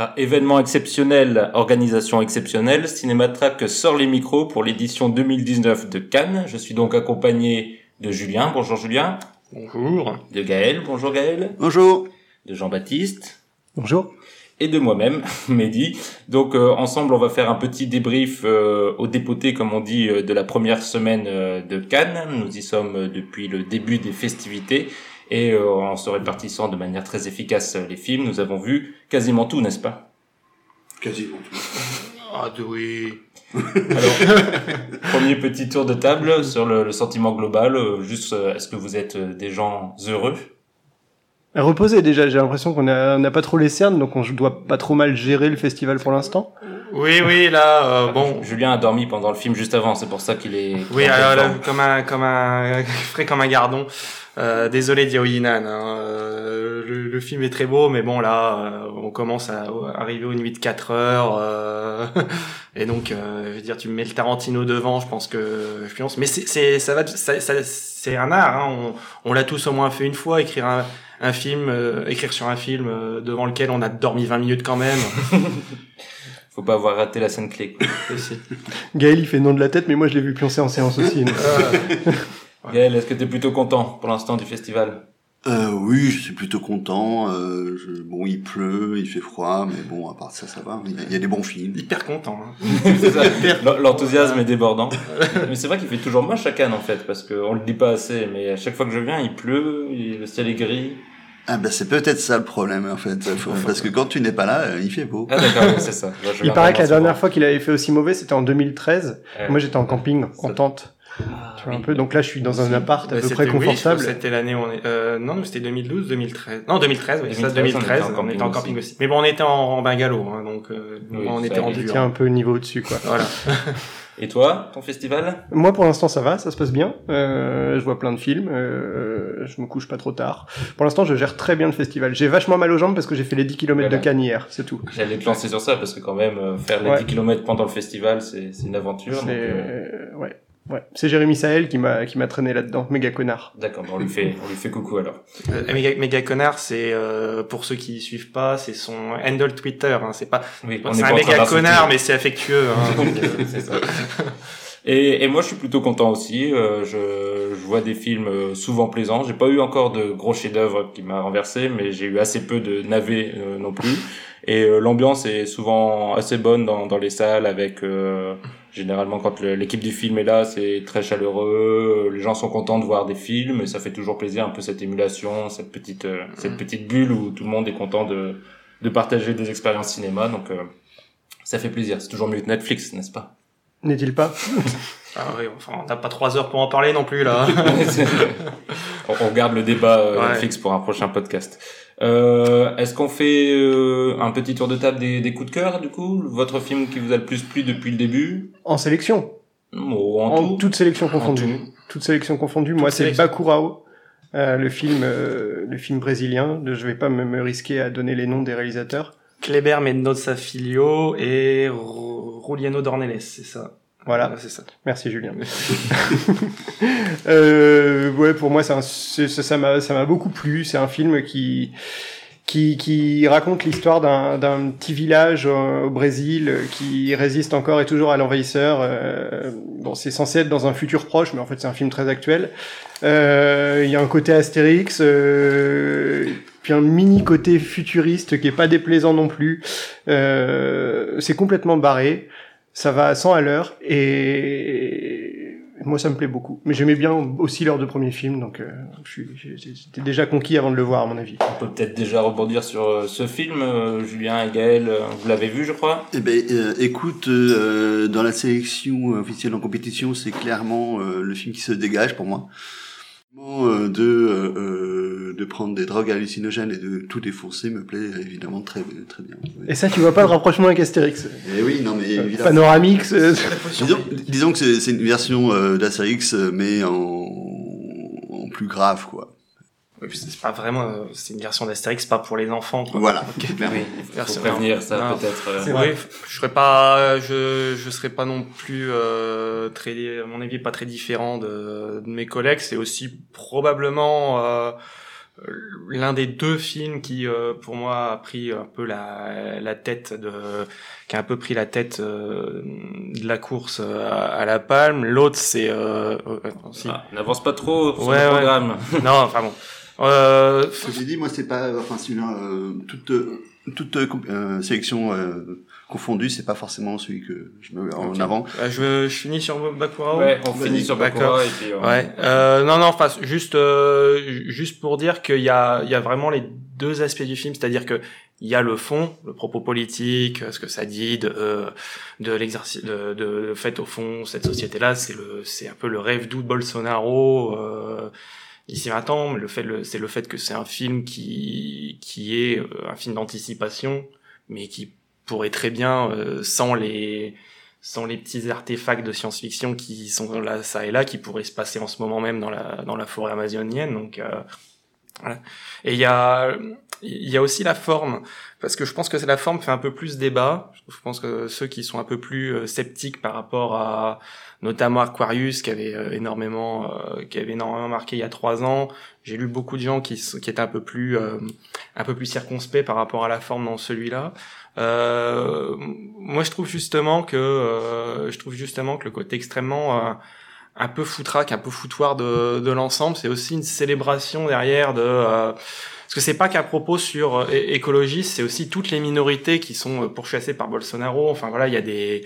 À événement exceptionnel, organisation exceptionnelle, Cinématrack sort les micros pour l'édition 2019 de Cannes. Je suis donc accompagné de Julien. Bonjour Julien. Bonjour. De Gaël. Bonjour Gaël. Bonjour. De Jean-Baptiste. Bonjour. Et de moi-même, Mehdi. Donc euh, ensemble, on va faire un petit débrief euh, au dépoté, comme on dit, euh, de la première semaine euh, de Cannes. Nous y sommes euh, depuis le début des festivités. Et euh, en se répartissant de manière très efficace euh, les films, nous avons vu quasiment tout, n'est-ce pas? Quasiment tout. Ah de oui. Alors, premier petit tour de table sur le, le sentiment global. euh, Juste, est-ce que vous êtes des gens heureux? Reposé déjà, j'ai l'impression qu'on on n'a pas trop les cernes, donc on doit pas trop mal gérer le festival pour l'instant. Oui oui là euh, bon. Julien a dormi pendant le film juste avant, c'est pour ça qu'il est. Oui alors là, comme un comme un frais comme un gardon. Euh, désolé dire Yinan. Hein. Euh, le, le film est très beau mais bon là euh, on commence à, à arriver aux nuits de 4 heures euh, et donc euh, je veux dire tu me mets le Tarantino devant je pense que je pense mais c'est c'est ça va ça, ça- c'est un art hein. on, on l'a tous au moins fait une fois écrire un un film, euh, écrire sur un film euh, devant lequel on a dormi 20 minutes quand même. Faut pas avoir raté la scène clé. Gaël il fait non de la tête, mais moi je l'ai vu pioncer en séance aussi. donc. Ouais. Gaël, est-ce que tu es plutôt content pour l'instant du festival? Euh, oui, je suis plutôt content. Euh, je- bon, il pleut, il fait froid, mais bon, à part ça, ça va. Il y a, il y a des bons films. Hyper content. hein. C'est ça. L- L'enthousiasme est débordant. Mais c'est vrai qu'il fait toujours moche à Cannes en fait, parce qu'on le dit pas assez, mais à chaque fois que je viens, il pleut, il- le ciel est gris. Ah ben, c'est peut-être ça le problème, en fait. Parce que quand tu n'es pas là, euh, il fait beau. Ah d'accord, c'est ça. Moi, je Il paraît que la dernière fois qu'il avait fait aussi mauvais, c'était en 2013. souvent. Moi j'étais en camping, en tente, Ah, tu vois, un peu. Donc là je suis dans un appart à Bah, peu près oui, confortable. c'était l'année où on est. Euh, non, c'était 2012, 2013. Non, 2013, oui, 2013, ça, on 2013. était en On était en camping aussi. aussi. Mais bon, on était en, en bungalow, hein, donc euh, Oui, on était en dur. un peu niveau au-dessus quoi. Voilà. Et toi, ton festival? Moi pour l'instant ça va, ça se passe bien. Euh, je vois plein de films, euh, je me couche pas trop tard. Pour l'instant je gère très bien le festival. J'ai vachement mal aux jambes parce que j'ai fait les 10 km Voilà. de Cannes hier, c'est tout. J'allais te lancer sur ça, parce que quand même, euh, faire les Ouais. 10 km pendant le festival, c'est c'est une aventure. C'est donc, ouais, ouais. C'est Jérémy Sahel qui m'a qui m'a traîné là-dedans, méga connard. D'accord, on lui fait, on lui fait coucou alors. Euh, Mega Connard, c'est euh, pour ceux qui suivent pas, c'est son handle Twitter. Hein, c'est pas, Oui, on c'est est un méga connard, mais c'est affectueux. Hein, donc, euh, C'est ça. Et, et moi, je suis plutôt content aussi. Euh, je, je vois des films euh, souvent plaisants. J'ai pas eu encore de gros chefs-d'œuvre qui m'a renversé, mais j'ai eu assez peu de navets euh, non plus. Et euh, l'ambiance est souvent assez bonne dans, dans les salles, avec euh, généralement quand l'équipe du film est là, c'est très chaleureux. Les gens sont contents de voir des films, et ça fait toujours plaisir un peu cette émulation, cette petite euh, cette petite bulle où tout le monde est content de de partager des expériences cinéma. Donc euh, ça fait plaisir. C'est toujours mieux que Netflix, n'est-ce pas? N'est-il pas? Ah oui, enfin, on n'a pas trois heures pour en parler non plus là. on, on garde le débat euh, Ouais. Netflix pour un prochain podcast. Euh, Est-ce qu'on fait euh, un petit tour de table des, des coups de cœur du coup? Votre film qui vous a le plus plu depuis le début? En sélection, Ou en, en tout toute sélection confondue. tout. Toute sélection confondue. Moi, c'est. Bakurao, euh, le film, euh, le film brésilien. Je vais pas me, me risquer à donner les noms des réalisateurs. Kleber Mendoza Filho et Juliano Dornelles, c'est ça? Voilà. Ouais, c'est ça. Merci Julien. euh, ouais, pour moi, un- ça m'a ça m'a beaucoup plu. C'est un film qui qui, qui raconte l'histoire d'un petit village au Brésil euh, qui résiste encore et toujours à l'envahisseur. Euh, bon, c'est censé être dans un futur proche, mais en fait, c'est un film très actuel. Euh, Il y a un côté Astérix, euh, puis un mini côté futuriste qui est pas déplaisant non plus. C'est complètement barré ça va à 100 à l'heure et moi ça me plaît beaucoup. Mais j'aimais bien aussi leurs deux premiers films, donc euh, je suis- j'ai- j'étais déjà conquis avant de le voir à mon avis. On peut peut-être déjà rebondir sur euh, ce film. euh, Julien et Gaël, euh, vous l'avez vu, je crois? Eh ben, euh, écoute, euh, dans la sélection officielle en compétition, c'est clairement euh, le film qui se dégage pour moi. Euh, de euh, euh, de prendre des drogues hallucinogènes et de tout défoncer me plaît évidemment très très bien. Oui. Et ça, tu vois pas le rapprochement avec Astérix? Et oui, non mais évidemment. Panoramix, euh, Disons, disons que c'est c'est une version euh, d'Astérix euh, mais en, en plus grave quoi. Oui, puis c'est pas vraiment, euh, c'est une version d'Astérix, pas pour les enfants. Quoi. Voilà. Ok. Oui, il faut, prévenir ça peut-être. euh, C'est Oui, vrai. je serais pas, je, je serais pas non plus euh, très, à mon avis, pas très différent de, de mes collègues. C'est aussi probablement euh, l'un des deux films qui euh, pour moi a pris un peu la, la tête de qui a un peu pris la tête euh, de la course à, la palme. L'autre c'est euh, ah, n'avance pas trop sur le programme. Non enfin bon. Euh, j'ai dit moi c'est pas enfin c'est une toute toute sélection confondu, c'est pas forcément celui que je mets en avant. Euh, je, je finis sur Bakura. Ouais, on finit sur Bakura et puis. Ouais. Euh, non, non, enfin, juste, euh, juste pour dire qu'il y a, il y a vraiment les deux aspects du film, c'est-à-dire que il y a le fond, le propos politique, ce que ça dit de, euh, de l'exercice, de, de, fait au fond, cette société-là, c'est le, c'est un peu le rêve doux de Bolsonaro. Euh, ici maintenant, mais le fait, c'est le fait que c'est un film qui, qui est un film d'anticipation, mais qui pourrait très bien, euh, sans les sans les petits artefacts de science-fiction qui sont là, ça et là, qui pourraient se passer en ce moment même dans la dans la forêt amazonienne. Donc euh, voilà. Et il y a il y a aussi la forme parce que je pense que la forme fait un peu plus débat. Je pense que ceux qui sont un peu plus euh, sceptiques par rapport à notamment Aquarius qui avait énormément qui avait énormément marqué il y a trois ans. J'ai lu beaucoup de gens qui qui étaient un peu plus un peu plus circonspects par rapport à la forme dans celui-là. Euh, moi, je trouve justement que euh, je trouve justement que le côté extrêmement euh, un peu foutraque, un peu foutoir de, de l'ensemble, c'est aussi une célébration derrière de parce que c'est pas qu'à propos sur écologie, c'est aussi toutes les minorités qui sont pourchassées par Bolsonaro. Enfin voilà, il y a des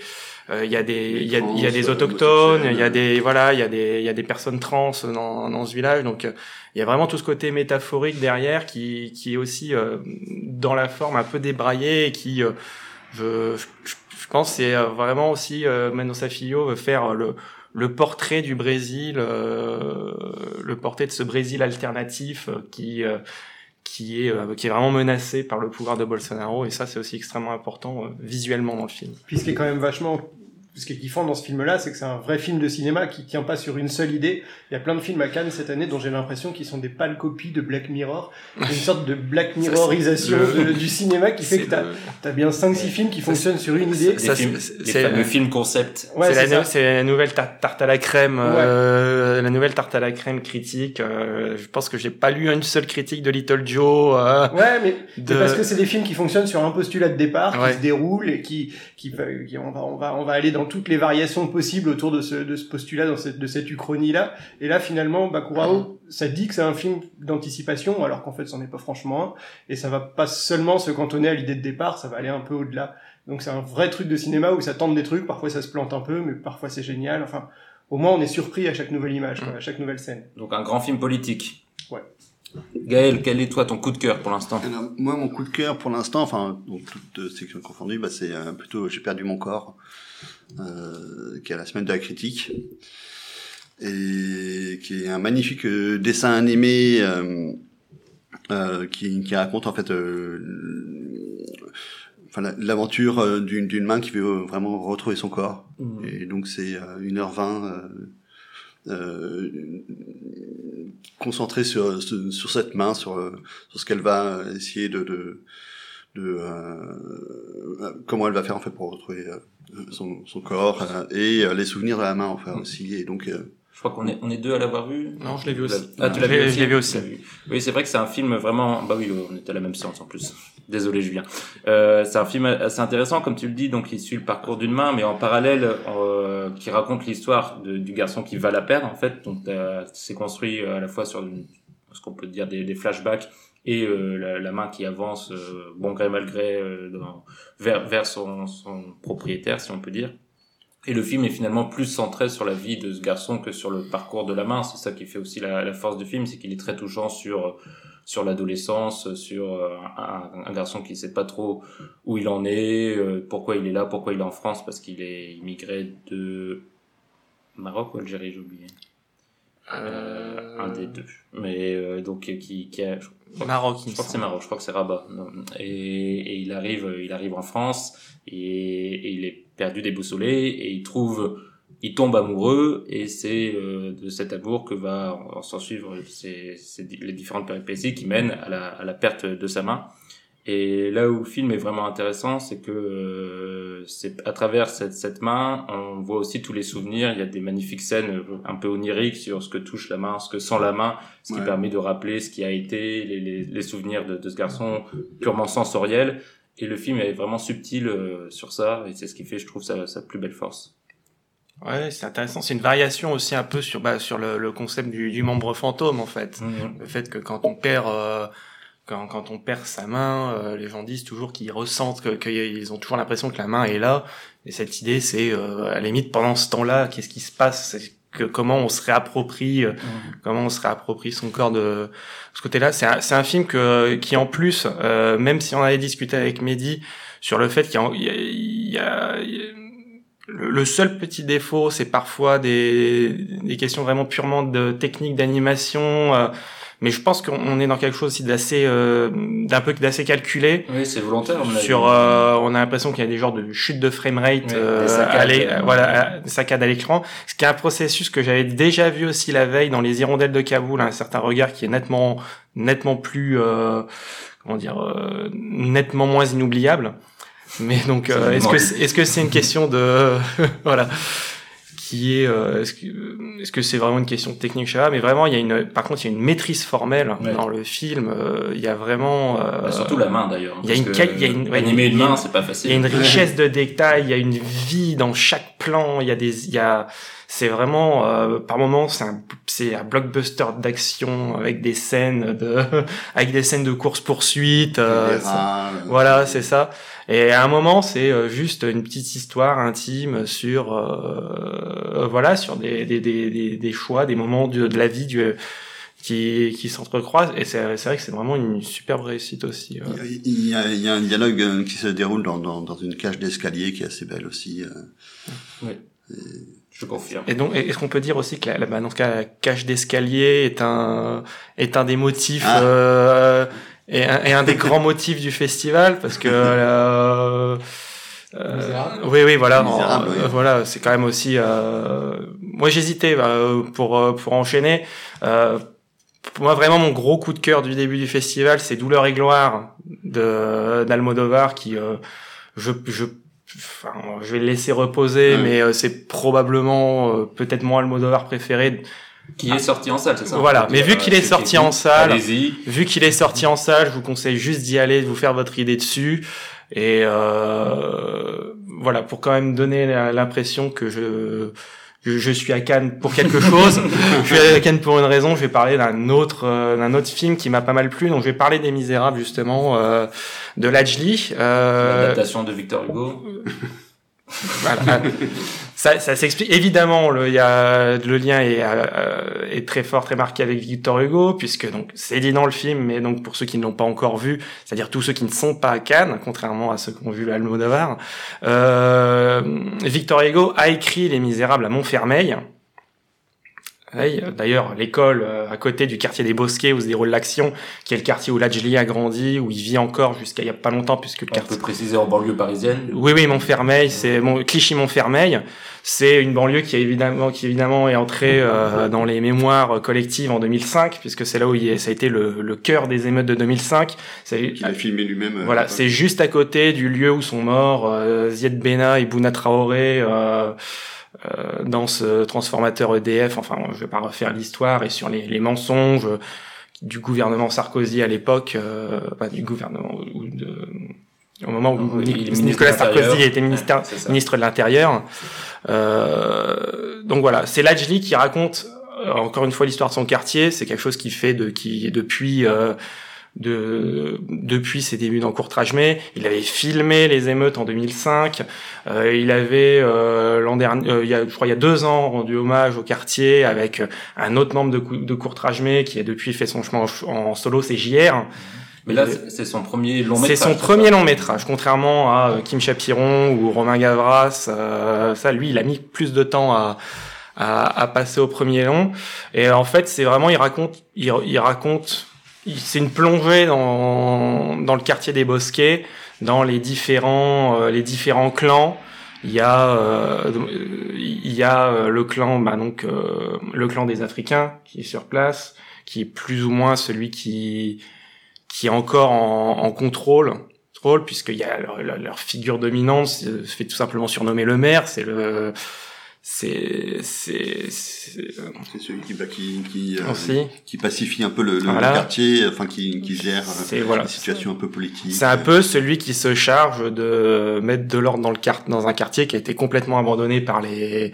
il y a des il y a, y a des autochtones, il y a des voilà, il y a des il y a des personnes trans dans dans ce village. Donc il y a vraiment tout ce côté métaphorique derrière qui, qui est aussi euh, dans la forme un peu débraillé et qui, euh, je, je, pense, c'est euh, vraiment aussi euh, Mano Safilho veut faire le, le portrait du Brésil, le portrait de ce Brésil alternatif qui qui est qui est vraiment menacé par le pouvoir de Bolsonaro et ça c'est aussi extrêmement important visuellement dans le film. Puis ce qui est quand même vachement ce qui est kiffant dans ce film-là, c'est que c'est un vrai film de cinéma qui tient pas sur une seule idée. Il y a plein de films à Cannes cette année dont j'ai l'impression qu'ils sont des pâles copies de Black Mirror. Une sorte de Black Mirrorisation du cinéma qui fait que t'as as bien 5-6 films qui fonctionnent sur une idée. C'est le film concept. Ouais, c'est la, la, nouvelle tarte à la crème, euh, la nouvelle tarte à la crème critique. Euh, je pense que j'ai pas lu une seule critique de Little Joe. Euh, ouais, mais de... parce que c'est des films qui fonctionnent sur un postulat de départ, qui se déroule et qui, qui, qui on va, on va, on va aller dans toutes les variations possibles autour de ce, de ce postulat, dans cette, de cette uchronie-là. Et là, finalement, Bakurao, ça dit que c'est un film d'anticipation, alors qu'en fait, c'en est pas franchement un. Et ça va pas seulement se cantonner à l'idée de départ, ça va aller un peu au-delà. Donc c'est un vrai truc de cinéma où ça tente des trucs, parfois ça se plante un peu, mais parfois c'est génial. Enfin, au moins on est surpris à chaque nouvelle image, à chaque nouvelle scène. Donc un grand film politique. Ouais. Gaël, quel est toi ton coup de cœur pour l'instant? Moi, mon coup de cœur pour l'instant, enfin, donc toutes sections confondues, bah, c'est euh, plutôt J'ai perdu mon corps, euh, qui est la semaine de la critique, et qui est un magnifique euh, dessin animé euh, euh, qui, qui, raconte en fait enfin, l'aventure d'une main qui veut vraiment retrouver son corps. Mmh. Et donc c'est 1h20 euh, concentré sur, sur cette main, sur, sur ce qu'elle va essayer de, de, de euh, comment elle va faire en fait pour retrouver son, son corps euh, et euh, les souvenirs de la main enfin aussi et donc euh, je crois qu'on est on est deux à l'avoir vu. Non je l'ai vu aussi. Ah tu l'as vu je l'ai vu aussi. Oui c'est vrai que c'est un film vraiment bah oui on était à la même séance en plus. Désolé Julien. Euh, c'est un film assez intéressant comme tu le dis donc il suit le parcours d'une main mais en parallèle euh, qui raconte l'histoire du garçon qui va la perdre en fait. Donc c'est construit à la fois sur une, ce qu'on peut dire des, des flashbacks et euh, la, la, main qui avance euh, bon gré mal gré euh, dans, vers, vers son, son, propriétaire si on peut dire. Et le film est finalement plus centré sur la vie de ce garçon que sur le parcours de la main. C'est ça qui fait aussi la, la force du film c'est qu'il est très touchant sur sur l'adolescence sur un, un, garçon qui sait pas trop où il en est pourquoi il est là pourquoi il est en France parce qu'il est immigré de Maroc ou Algérie j'ai oublié euh... un des deux mais donc qui, qui a Maroc. Je crois que c'est Maroc, je crois que c'est Rabat. Et, et, il arrive, il arrive en France et, et, il est perdu, déboussolé et il trouve, il tombe amoureux et c'est euh, de cet amour que va s'en suivre les différentes péripéties qui mènent à la, à la perte de sa main. Et là où le film est vraiment intéressant, c'est que euh, c'est à travers cette, cette main, on voit aussi tous les souvenirs. Il y a des magnifiques scènes euh, un peu oniriques sur ce que touche la main, ce que sent la main, ce qui Ouais. permet de rappeler ce qui a été, les, les, les souvenirs de, de ce garçon purement sensoriel. Et le film est vraiment subtil euh, sur ça, et c'est ce qui fait, je trouve, sa, sa plus belle force. Ouais, c'est intéressant. C'est une variation aussi un peu sur bah, sur le, le concept du, du membre fantôme en fait. Le fait que quand on perd euh, quand, quand on perd sa main, euh, les gens disent toujours qu'ils ressentent que qu'ils ont toujours l'impression que la main est là. Et cette idée, c'est euh, à la limite pendant ce temps-là, qu'est-ce qui se passe? Que comment on se réapproprie, euh, comment on se réapproprie son corps de ce côté-là? C'est un, c'est un film que qui en plus, euh, même si on avait discuté avec Mehdi sur le fait qu'il y a, il y a- il y a- le seul petit défaut, c'est parfois des, des questions vraiment purement de technique d'animation. euh, mais je pense qu'on on est dans quelque chose aussi d'assez, euh, d'un peu d'assez calculé. Oui, c'est volontaire. avis. Sur, euh, on a l'impression qu'il y a des genres de chutes de framerate, Ouais, euh, des saccades, à voilà, saccades à l'écran. Ce qui est un processus que j'avais déjà vu aussi la veille dans les hirondelles de Kaboul, un certain regard qui est nettement, nettement plus, euh, comment dire, euh, nettement moins inoubliable. Mais donc, euh, est-ce que est-ce que c'est une question de, voilà, qui est, euh, est-ce que est-ce que c'est vraiment une question technique, je sais pas, mais vraiment il y a une, par contre il y a une maîtrise formelle Ouais. dans le film. euh, il y a vraiment, euh, Bah, surtout la main d'ailleurs. il y a une il y a une- ouais, animer il une y a main, une- c'est pas il facile. y a une richesse de détails, il y a une vie dans chaque plan, il y a des, il y a, c'est vraiment, euh, par moments, c'est un, c'est un blockbuster d'action avec des scènes de, avec des scènes de course poursuite. Euh, voilà, c'est ça. Et à un moment, c'est euh, juste une petite histoire intime sur, euh, voilà, sur des, des, des, des, des choix, des moments de, de la vie du, qui, qui s'entrecroisent. Et c'est, c'est vrai que c'est vraiment une superbe réussite aussi. euh. Il y, a, il y a un dialogue euh, qui se déroule dans, dans, dans une cage d'escalier qui est assez belle aussi. euh. Je confirme. Et donc, est-ce qu'on peut dire aussi que la, la- bah, dans ce cas, la cage d'escalier est un est un des motifs Ah. euh, et, un, et un des grands motifs du festival parce que euh, euh, oui oui voilà Misérable, euh, oui. voilà c'est quand même aussi euh, moi j'hésitais euh, pour pour enchaîner euh, pour moi vraiment mon gros coup de cœur du début du festival c'est Douleur et gloire de d'Almodovar qui euh, je je enfin je vais le laisser reposer Ouais. mais euh, c'est probablement euh, peut-être moi Almodovar préféré Qui est sorti en salle, c'est ça Voilà, mais vu euh, qu'il est qui sorti en salle- vu qu'il est sorti en salle je vous conseille juste d'y aller de vous faire votre idée dessus et euh, voilà pour quand même donner l'impression que je je, je suis à Cannes pour quelque chose. je suis à Cannes pour une raison. Je vais parler d'un autre euh, d'un autre film qui m'a pas mal plu. Donc je vais parler des Misérables justement euh, de Lajli. Euh, L'adaptation de Victor Hugo. voilà. ça, ça s'explique. Évidemment, le, y a, le lien est, euh, est très fort, très marqué avec Victor Hugo, puisque donc c'est dit dans le film, mais donc pour ceux qui ne l'ont pas encore vu, c'est-à-dire tous ceux qui ne sont pas à Cannes, contrairement à ceux qui ont vu l'Almodovar, euh, Victor Hugo a écrit Les Misérables à Montfermeil. Euh, D'ailleurs, l'école euh, à côté du quartier des Bosquets où se déroule l'action, qui est le quartier où Lajli a grandi, où il vit encore jusqu'à il y a pas longtemps, puisque le On quartier peut préciser en banlieue parisienne. oui, oui, Montfermeil, c'est mon Clichy-Montfermeil. C'est une banlieue qui évidemment, qui évidemment est entrée euh, dans les mémoires collectives en 2005, puisque c'est là où il est- ça a été le, le cœur des émeutes de 2005. C'est- qu'il a filmé lui-même. euh, voilà, c'est juste à côté du lieu où sont morts euh, Zied Bena et Bouna Traoré euh, dans ce transformateur EDF. Enfin, je vais pas refaire l'histoire et sur les, les mensonges du gouvernement Sarkozy à l'époque, euh, pas du gouvernement ou de au moment où Il Nicolas. Sarkozy était ministère, Ouais, ministre de l'Intérieur. Euh, donc voilà, c'est Lajli qui raconte euh, encore une fois l'histoire de son quartier. C'est quelque chose qui fait de qui depuis euh, de depuis ses débuts dans Courtrajmé. Il avait filmé les émeutes en 2005. Euh, il avait euh, l'an dernier, euh, il y a, je crois il y a deux ans, rendu hommage au quartier avec un autre membre de, de Courtrajmé qui a depuis fait son chemin en, en solo, c'est JR. Mais là, c'est- son premier long métrage. C'est son premier long métrage, contrairement à euh, Kim Chapiron ou Romain Gavras. euh, ça, lui, il a mis plus de temps à, à, à passer au premier long. Et en fait, c'est vraiment, il raconte, il, il raconte, c'est une plongée dans, dans le quartier des Bosquets, dans les différents, euh, les différents clans. Il y a, euh, il y a euh, le clan, bah donc euh, le clan des Africains qui est sur place, qui est plus ou moins celui qui qui est encore en, en contrôle puisqu'il y a leur, leur, figure dominante se fait tout simplement surnommer le maire c'est le c'est c'est c'est celui qui bah, qui qui, euh, qui pacifie un peu le, le quartier enfin qui qui gère euh, voilà, la situation un peu politique. C'est un peu celui qui se charge de mettre de l'ordre dans le quart dans un quartier qui a été complètement abandonné par les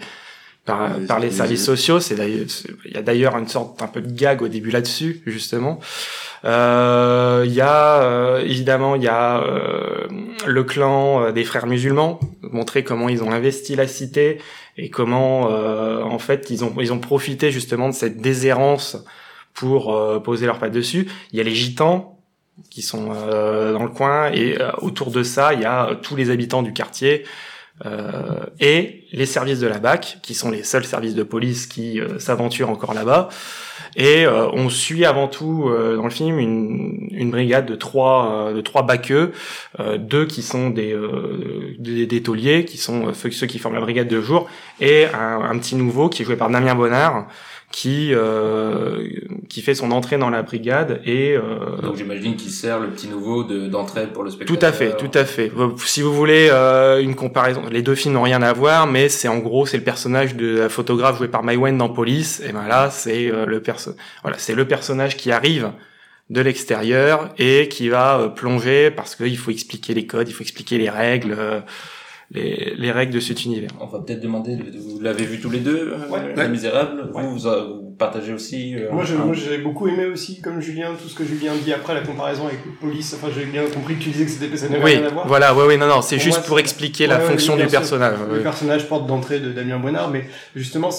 par, par les services sociaux. C'est d'ailleurs il y a d'ailleurs une sorte un peu de gag au début là-dessus justement. Euh, il y a euh, évidemment il y a le clan des frères musulmans montrer comment ils ont investi la cité et comment euh, en fait ils ont ils ont profité justement de cette déshérence pour euh, poser leurs pattes dessus. Il y a les gitans qui sont euh, dans le coin et autour de ça il y a tous les habitants du quartier et les services de la BAC qui sont les seuls services de police qui s'aventurent encore là-bas. Et euh, on suit avant tout euh, dans le film une, une, brigade de trois euh, de trois baqueux, deux qui sont des, des, des tauliers, qui sont ceux, ceux, qui forment la brigade de jour, et un, un petit nouveau qui est joué par Damien Bonnard, qui euh, qui fait son entrée dans la brigade et euh, donc j'imagine qu'il sert le petit nouveau d'entrée pour le spectateur. Tout à fait, tout à fait. Si vous voulez euh, une comparaison, les deux films n'ont rien à voir, mais c'est en gros c'est le personnage de la photographe joué par Wen dans Police. Et ben là c'est euh, le perso voilà c'est le personnage qui arrive de l'extérieur et qui va euh, plonger parce qu'il faut expliquer les codes, il faut expliquer les règles les, les règles de cet univers. On va peut-être demander, vous l'avez vu tous les deux, euh, ouais. Les Misérables vous, vous, partagez aussi euh, Moi, j'ai beaucoup aimé aussi, comme Julien, tout ce que Julien dit après, la comparaison avec Police. Enfin, j'ai bien compris que tu disais que c'était ça n'avait oui, rien à voir. Voilà, oui, oui, non, non, c'est juste pour expliquer la fonction du personnage. Le personnage porte d'entrée de Damien Bonnard, mais justement,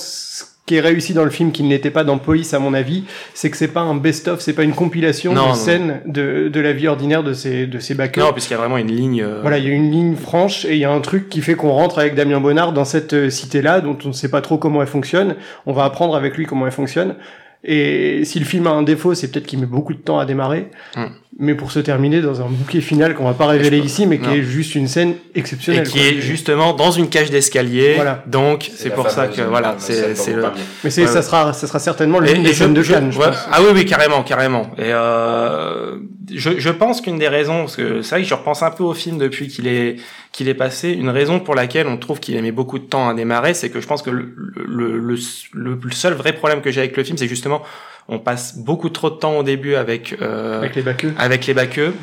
qui est réussi dans le film, qui ne l'était pas dans Police à mon avis, c'est que c'est pas un best-of, c'est pas une compilation de scènes de, de la vie ordinaire de ces de ces backers. Non, puisqu'il y a vraiment une ligne. Euh, voilà, il y a une ligne franche et il y a un truc qui fait qu'on rentre avec Damien Bonnard dans cette euh, cité-là, dont on ne sait pas trop comment elle fonctionne. On va apprendre avec lui comment elle fonctionne. Et si le film a un défaut, c'est peut-être qu'il met beaucoup de temps à démarrer. Hmm mais pour se terminer dans un bouquet final qu'on va pas révéler ici, mais qui est juste une scène exceptionnelle. Et qui est justement dans une cage d'escalier. Voilà. Donc c'est pour ça que voilà, c'est c'est le. Mais c'est ça sera ça sera certainement l'une des scènes de Cannes. Je, pense. Ah oui oui carrément carrément. Et euh, je je pense qu'une des raisons parce que c'est vrai que je repense un peu au film depuis qu'il est qu'il est passé. Une raison pour laquelle on trouve qu'il a mis beaucoup de temps à démarrer, c'est que je pense que le, le, le, le seul vrai problème que j'ai avec le film, c'est justement on passe beaucoup trop de temps au début avec euh, avec les baqueux avec les baqueux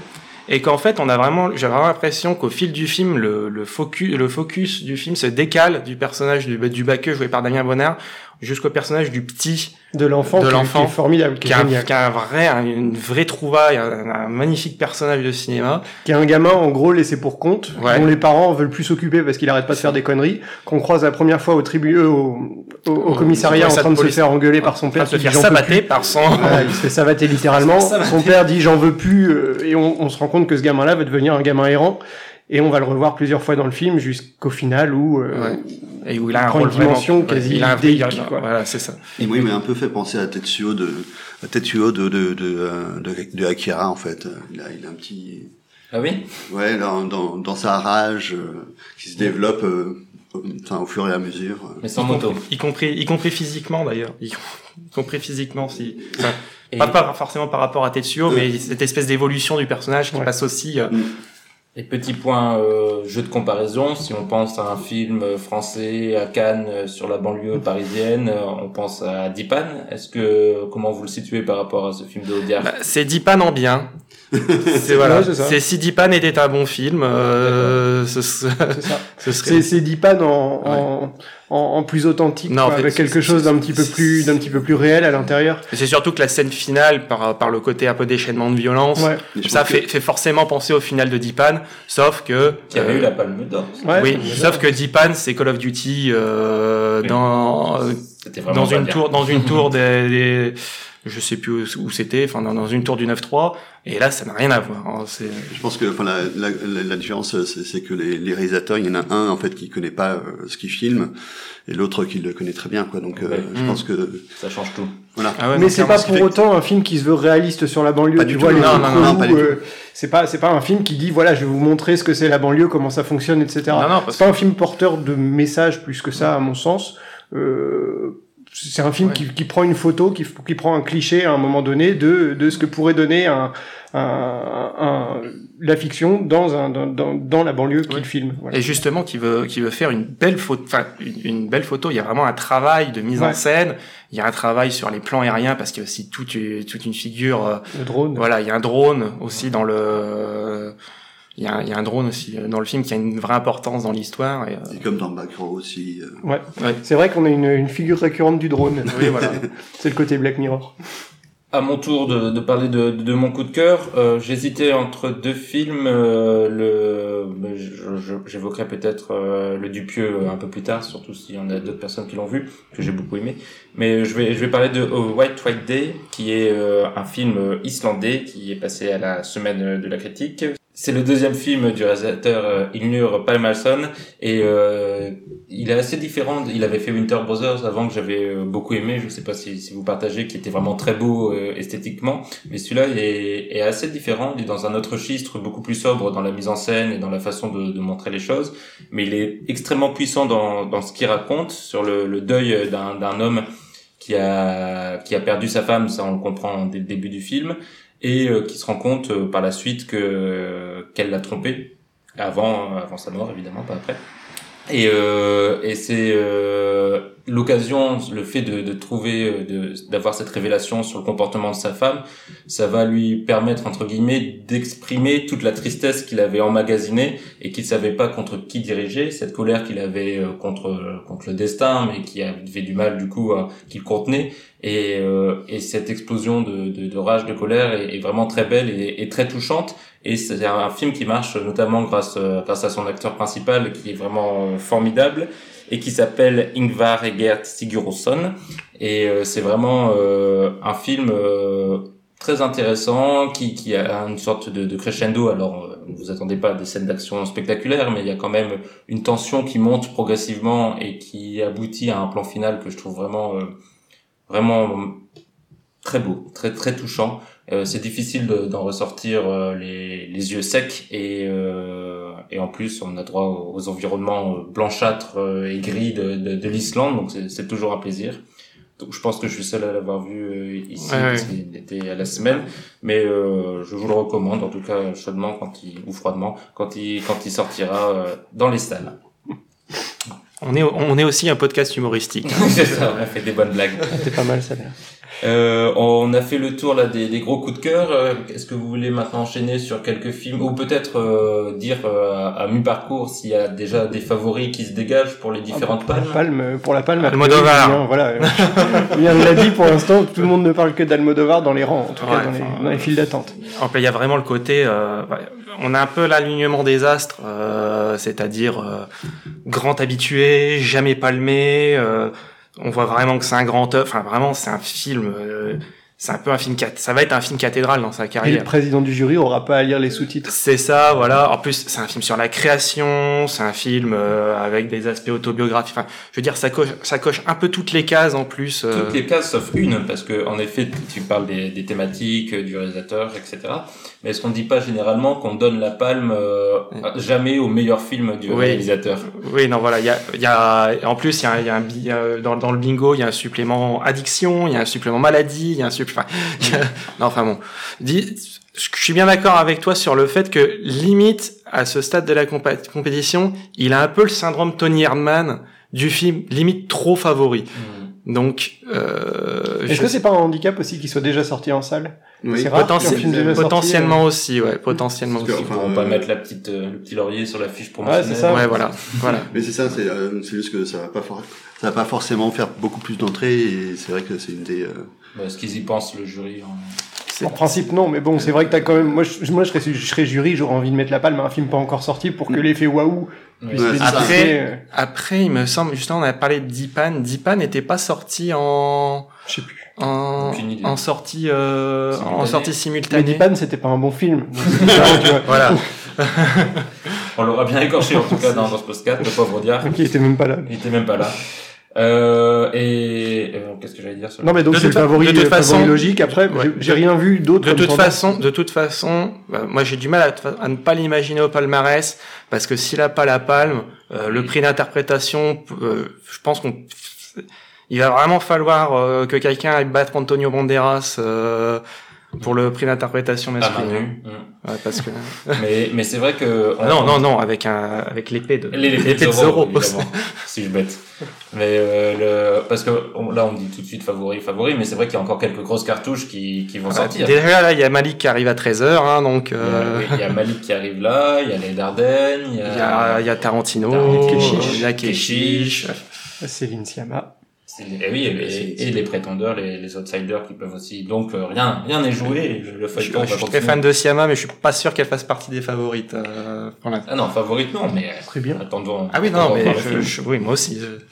et qu'en fait on a vraiment j'ai vraiment l'impression qu'au fil du film le, le focus le focus du film se décale du personnage du du baqueux joué par Damien Bonnard jusqu'au personnage du petit de l'enfant de l'enfant formidable qui, a, qui a un vrai une vraie trouvaille un, magnifique personnage de cinéma. Qui est un gamin en gros laissé pour compte dont les parents veulent plus s'occuper parce qu'il arrête pas de faire des conneries qu'on croise la première fois au tribu euh, au, au, commissariat en train de se faire engueuler par son père se faire sabater par son il se fait savater littéralement. son père dit j'en veux plus euh, et on, on se rend compte que ce gamin là va devenir un gamin errant. Et on va le revoir plusieurs fois dans le film jusqu'au final où euh, et où il a un rôle une dimension quasi il a un voilà c'est ça. Et moi il m'a un peu fait penser à Tetsuo de à Tetsuo de de de, euh, de, de Akira en fait. Il a il a un petit ah oui? Ouais dans dans, dans sa rage euh, qui se développe euh, enfin au fur et à mesure mais sans moto y compris y compris physiquement d'ailleurs y, compris physiquement si enfin, pas, pas forcément par rapport à Tetsuo mais cette espèce d'évolution du personnage qui passe aussi mm. Et petit point euh, jeu de comparaison, si on pense à un film français à Cannes euh, sur la banlieue parisienne, euh, on pense à Dipan. Est-ce que comment vous le situez par rapport à ce film de Audiard? Bah, C'est Dipan en bien. C'est voilà. c'est si Dipan était un bon film, euh, ce, ce, ce serait. C'est Dipan en, en en, en plus authentique, non, avec quelque chose d'un petit peu plus d'un petit peu plus réel à l'intérieur. C'est surtout que la scène finale, par par le côté un peu déchaînement de violence, ouais. ça fait, fait forcément penser au final de Deepan, sauf que qui avait eu la Palme d'Or. oui, sauf que Deepan c'est Call of Duty euh, dans dans une tour dans une tour des, des je sais plus où, c'était, enfin dans, une tour du 9-3, et là ça n'a rien à voir. Hein, je pense que enfin la, la, la différence c'est que les, les, réalisateurs, il y en a un en fait qui connaît pas euh, ce qu'il filme, et l'autre qui le connaît très bien quoi. Donc euh, je pense que ça change tout. Voilà. Ah mais c'est pas pour autant un film qui se veut réaliste sur la banlieue. tu vois, non, non, non, euh, c'est pas c'est pas un film qui dit voilà je vais vous montrer ce que c'est la banlieue, comment ça fonctionne, etc. c'est pas un film porteur de messages plus que ça à mon sens. Euh, c'est un film Ouais. qui, qui prend une photo, qui, qui prend un cliché à un moment donné de, de ce que pourrait donner un, un, un- la fiction dans, un, dans, dans, la banlieue qu'il Ouais. filme. Voilà. Et justement, qui veut, qui veut faire une belle photo, enfin, une, une belle photo. Il y a vraiment un travail de mise en scène. Il y a un travail sur les plans aériens parce qu'il y a aussi toute, une- toute une figure. euh, Le drone. Voilà, il y a un drone aussi dans le. Il y, a, un- il y a un drone aussi euh, dans le film qui a une vraie importance dans l'histoire. Et, euh, Et comme dans Macro aussi. euh, Ouais. Ouais. C'est vrai qu'on a une, une figure récurrente du drone. oui, voilà. C'est le côté Black Mirror. À mon tour de, de parler de, de mon coup de cœur, euh, j'hésitais entre deux films. euh, le, je- j'évoquerai peut-être euh, le Dupieux un peu plus tard, surtout s'il y en a d'autres personnes qui l'ont vu, que j'ai beaucoup aimé. Mais je vais, je vais parler de White White Day, qui est euh, un film islandais qui est passé à la semaine de la critique. C'est le deuxième film du réalisateur euh, Ilnur Palmason et euh, il est assez différent. Il avait fait Winter Brothers avant que j'avais euh, beaucoup aimé. Je sais pas si, vous partagez, qui était vraiment très beau euh, esthétiquement. Mais celui-là est, assez différent. Il est dans un autre registre, beaucoup plus sobre dans la mise en scène et dans la façon de, montrer les choses. Mais il est extrêmement puissant dans, ce qu'il raconte sur le, le deuil d'un homme qui a qui a perdu sa femme. Ça, on le comprend dès le début du film et euh, qui se rend compte euh, par la suite que qu'elle l'a trompé avant avant sa mort évidemment pas après. Et euh, et c'est euh, l'occasion le fait de, de trouver euh, de d'avoir cette révélation sur le comportement de sa femme ça va lui permettre entre guillemets d'exprimer toute la tristesse qu'il avait emmagasinée et qu'il savait pas contre qui diriger cette colère qu'il avait euh, contre contre le destin mais qui avait du mal du coup à qu'il contenait et, euh, et cette explosion de, de, de rage, de colère est, vraiment très belle et, et très touchante. Et c'est un film qui marche notamment grâce, euh, grâce à son acteur principal qui est vraiment euh, formidable et qui s'appelle Ingvar Egert Sigurðsson. Et euh, c'est vraiment euh, un film euh, très intéressant qui, qui a une sorte de, de crescendo. Alors, ne vous attendez pas des scènes d'action spectaculaires, mais il y a quand même une tension qui monte progressivement et qui aboutit à un plan final que je trouve vraiment... euh, vraiment très beau, très très touchant. Euh, c'est difficile de- d'en ressortir euh, les, les yeux secs et euh, et en plus on a droit aux, aux environnements euh, blanchâtres euh, et gris de, de, de l'Islande, donc c'est- c'est toujours un plaisir. Donc je pense que je suis seul à l'avoir vu euh, ici Ouais, parce qu'il était à la semaine, mais euh, je vous le recommande en tout cas chaudement quand il ou froidement quand il quand il sortira euh, dans les salles. On est, on est aussi un podcast humoristique. hein. c'est ça, on a fait des bonnes blagues. C'était pas mal ça. là. Euh, on a fait le tour là des, des gros coups de cœur. Euh, Est-ce que vous voulez maintenant enchaîner sur quelques films ou peut-être euh, dire euh, à, à mi-parcours s'il y a déjà des favoris qui se dégagent pour les différentes Pour la palmes palme, pour la palme. Almodovar. Julien, Voilà. Bien l'a dit pour l'instant, tout le monde ne parle que d'Almodovar dans les rangs, en tout cas dans, les, dans les files d'attente. En fait, il y a vraiment le côté, euh, ouais, on a un peu l'alignement des astres, euh, c'est-à-dire euh, grand habitué, jamais palmé. On voit vraiment que c'est un grand œuvre. Enfin, vraiment, c'est un film. euh, c'est un peu un film. cat- Ça va être un film cathédrale dans sa Et le carrière. président du jury aura pas à lire les sous-titres. C'est ça, voilà. En plus, c'est un film sur la création, c'est un film euh, avec des aspects autobiographiques. Enfin, je veux dire, ça coche, ça coche un peu toutes les cases en plus. euh, Toutes les cases sauf une, parce que en effet, tu parles des, des thématiques, euh, du réalisateur, etc. Mais est-ce qu'on ne dit pas généralement qu'on donne la palme euh, jamais au meilleur film du Oui. réalisateur Oui, non, voilà. Il y a, il y a, en plus, il y a, y a un, dans, dans le bingo, il y a un supplément addiction, il y a un supplément maladie, il y a un supplément. Enfin, a- non, enfin bon. Dis, je suis bien d'accord avec toi sur le fait que limite à ce stade de la compétition, il a un peu le syndrome Tony Erdmann du film limite trop favori. Donc, euh, Est-ce je- que c'est pas un handicap aussi qu'il soit déjà sorti en salle Oui. C'est rare qu'un potentiel- film déjà sorti, potentiellement aussi, ouais, potentiellement aussi. enfin, pourront pas euh, mettre la petite, euh, le petit laurier sur la fiche Ouais, promotionnelle. c'est ça. Ouais, voilà, voilà. Mais c'est ça, c'est euh, c'est juste que ça va pas for- ça va pas forcément faire beaucoup plus d'entrées et c'est vrai que c'est une des. euh, Bah, ce qu'ils y pensent, le jury. hein. C'est- En principe, non, mais bon, c'est vrai que t'as quand même. Moi, je, moi, je serais, je serais jury, j'aurais envie de mettre la palme à un film pas encore sorti pour que Mm. l'effet waouh Oui, Ouais, disperser, euh, Après, il me semble, justement, on a parlé de Dipan. Dipan n'était pas sorti en, Je sais plus. en, en sortie, euh, en Simultanée. sortie Mais simultanée. Dipan, c'était pas un bon film. Voilà. On l'aura bien écorché en tout cas dans, dans ce podcast, le pauvre diable. Donc, il était même pas là. Il était même pas là. Euh, et euh, qu'est-ce que j'allais dire sur Non, mais donc c'est le favori, de toute le favori façon- logique. Après, Ouais. j'ai- rien vu d'autre. De toute façon, de toute façon, bah, moi j'ai du mal à, à ne pas l'imaginer au palmarès parce que s'il a pas la palme, euh, le prix d'interprétation, euh, je pense qu'on, il va vraiment falloir euh, que quelqu'un aille battre Antonio Banderas euh, pour le prix d'interprétation masculine. Mm. Ouais, parce que Mais, mais c'est vrai que... Ah non, non, non, avec un avec l'épée de l'épée de Zoro. si je bête. Mais euh, le, parce que on- là on dit tout de suite favori, favori, mais c'est vrai qu'il y a encore quelques grosses cartouches qui, qui vont Ouais, sortir. Déjà là, il y a Malik qui arrive à 13h, hein, donc Il y, a, euh, il y a Malik qui arrive là, il y a les Dardennes, il y il a, y a, il y a Tarantino, Tarantino, il y a Keshish. Céline Sciamma. Et oui, et, et- et les prétendeurs, les, les outsiders qui peuvent aussi. Donc euh, rien, rien n'est joué. Le Je, suis très fan de Siama, mais je suis pas sûr qu'elle fasse partie des favorites. euh, pour. Ah non, favorite non, mais Très bien. attendons. Ah oui, non, mais je, film. je- oui, moi aussi. je-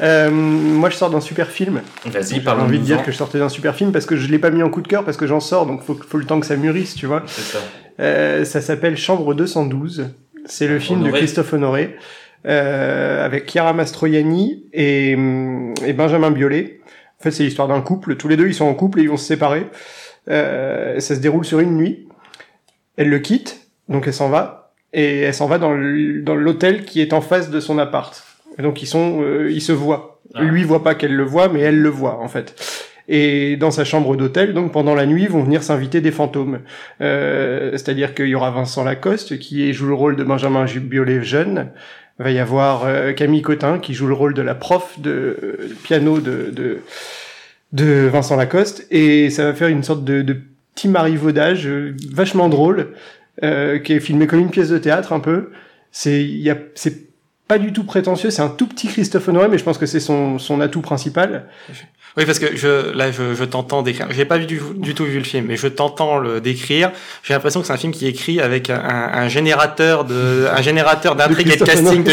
Euh, moi, je sors d'un super film. Vas-y, J'ai parlons envie de dire que je sortais d'un super film parce que je l'ai pas mis en coup de cœur parce que j'en sors, donc faut, faut le temps que ça mûrisse, tu vois. C'est ça. Euh, ça s'appelle Chambre 212. C'est le film Honoré. de Christophe Honoré euh, avec Chiara Mastroianni et, hum, et Benjamin Biolay. En fait, c'est l'histoire d'un couple. Tous les deux, ils sont en couple et ils vont se séparer. Euh, ça se déroule sur une nuit. Elle le quitte, donc elle s'en va et elle s'en va dans l'hôtel qui est en face de son appart. Et donc ils sont, euh, ils se voient. Ah. Lui voit pas qu'elle le voit, mais elle le voit en fait. Et dans sa chambre d'hôtel, donc pendant la nuit, vont venir s'inviter des fantômes. Euh, C'est-à-dire qu'il y aura Vincent Lacoste qui joue le rôle de Benjamin Biolay jeune. Va y avoir euh, Camille Cotin qui joue le rôle de la prof de euh, piano de, de de Vincent Lacoste et ça va faire une sorte de, de petit marivaudage euh, vachement drôle euh, qui est filmé comme une pièce de théâtre un peu. C'est pas du tout prétentieux, c'est un tout petit Christophe Honoré, mais je pense que c'est son, son atout principal. Oui, parce que je, là, je, je t'entends décrire. J'ai pas du, du tout vu le film, mais je t'entends le décrire. J'ai l'impression que c'est un film qui est écrit avec un, un générateur de, un générateur d'intrigue et de casting de.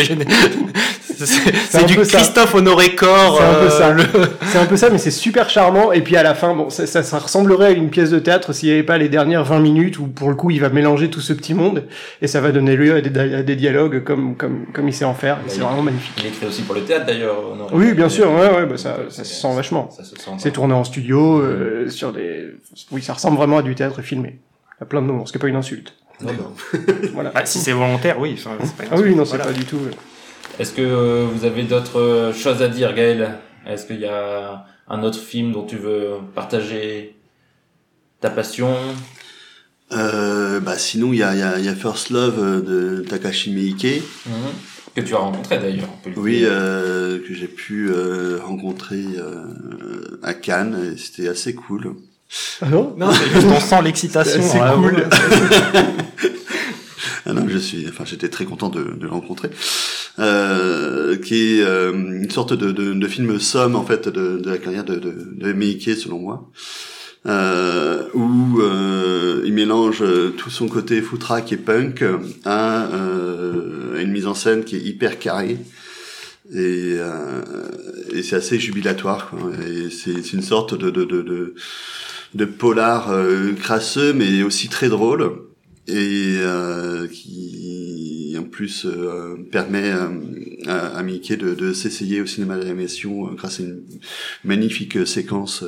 C'est du. Christophe Honoré Corps. C'est un peu euh, ça. le- C'est un peu ça, mais c'est super charmant. Et puis à la fin, bon, ça, ça, ça ressemblerait à une pièce de théâtre s'il n'y avait pas les dernières 20 minutes où pour le coup il va mélanger tout ce petit monde et ça va donner lieu à des, à des dialogues comme, comme, comme il sait en faire. C'est vraiment magnifique. Il écrit aussi pour le théâtre d'ailleurs. Oui, bien sûr, ouais, ouais, bah, ça- Euh, ça se sent vachement. Ça se sent. C'est tourné en studio, euh, sur des. Oui, ça ressemble vraiment à du théâtre filmé. À plein de moments, ce qui n'est pas une insulte. Non, non. Voilà. Bah, si c'est volontaire, oui. enfin, pas Ah oui, non, c'est Voilà. pas du tout. Est-ce que euh, vous avez d'autres euh, choses à dire, Gaël? Est-ce qu'il y a un autre film dont tu veux partager ta passion? Euh, bah sinon, il y a, il y, a, y a First Love euh, de Takashi Miike, Mhm. Que tu as rencontré d'ailleurs. oui, euh, que j'ai pu euh, rencontrer euh, à Cannes, et c'était assez cool. Ah non Non, c'est juste on sent l'excitation. C'est hein, cool. Ah non, je suis, enfin, j'étais très content de, de le rencontrer. Euh, qui est euh, une sorte de, de, de film somme en fait de, de la carrière de, de, Miike selon moi, euh, où euh, il mélange euh, tout son côté footrack et punk à, une mise en scène qui est hyper carrée et, et c'est assez jubilatoire. Quoi. Et c'est une sorte de de de, polar crasseux mais aussi très drôle et qui en plus euh, permet euh, à, à Mickey de, de s'essayer au cinéma d'animation euh, grâce à une magnifique séquence.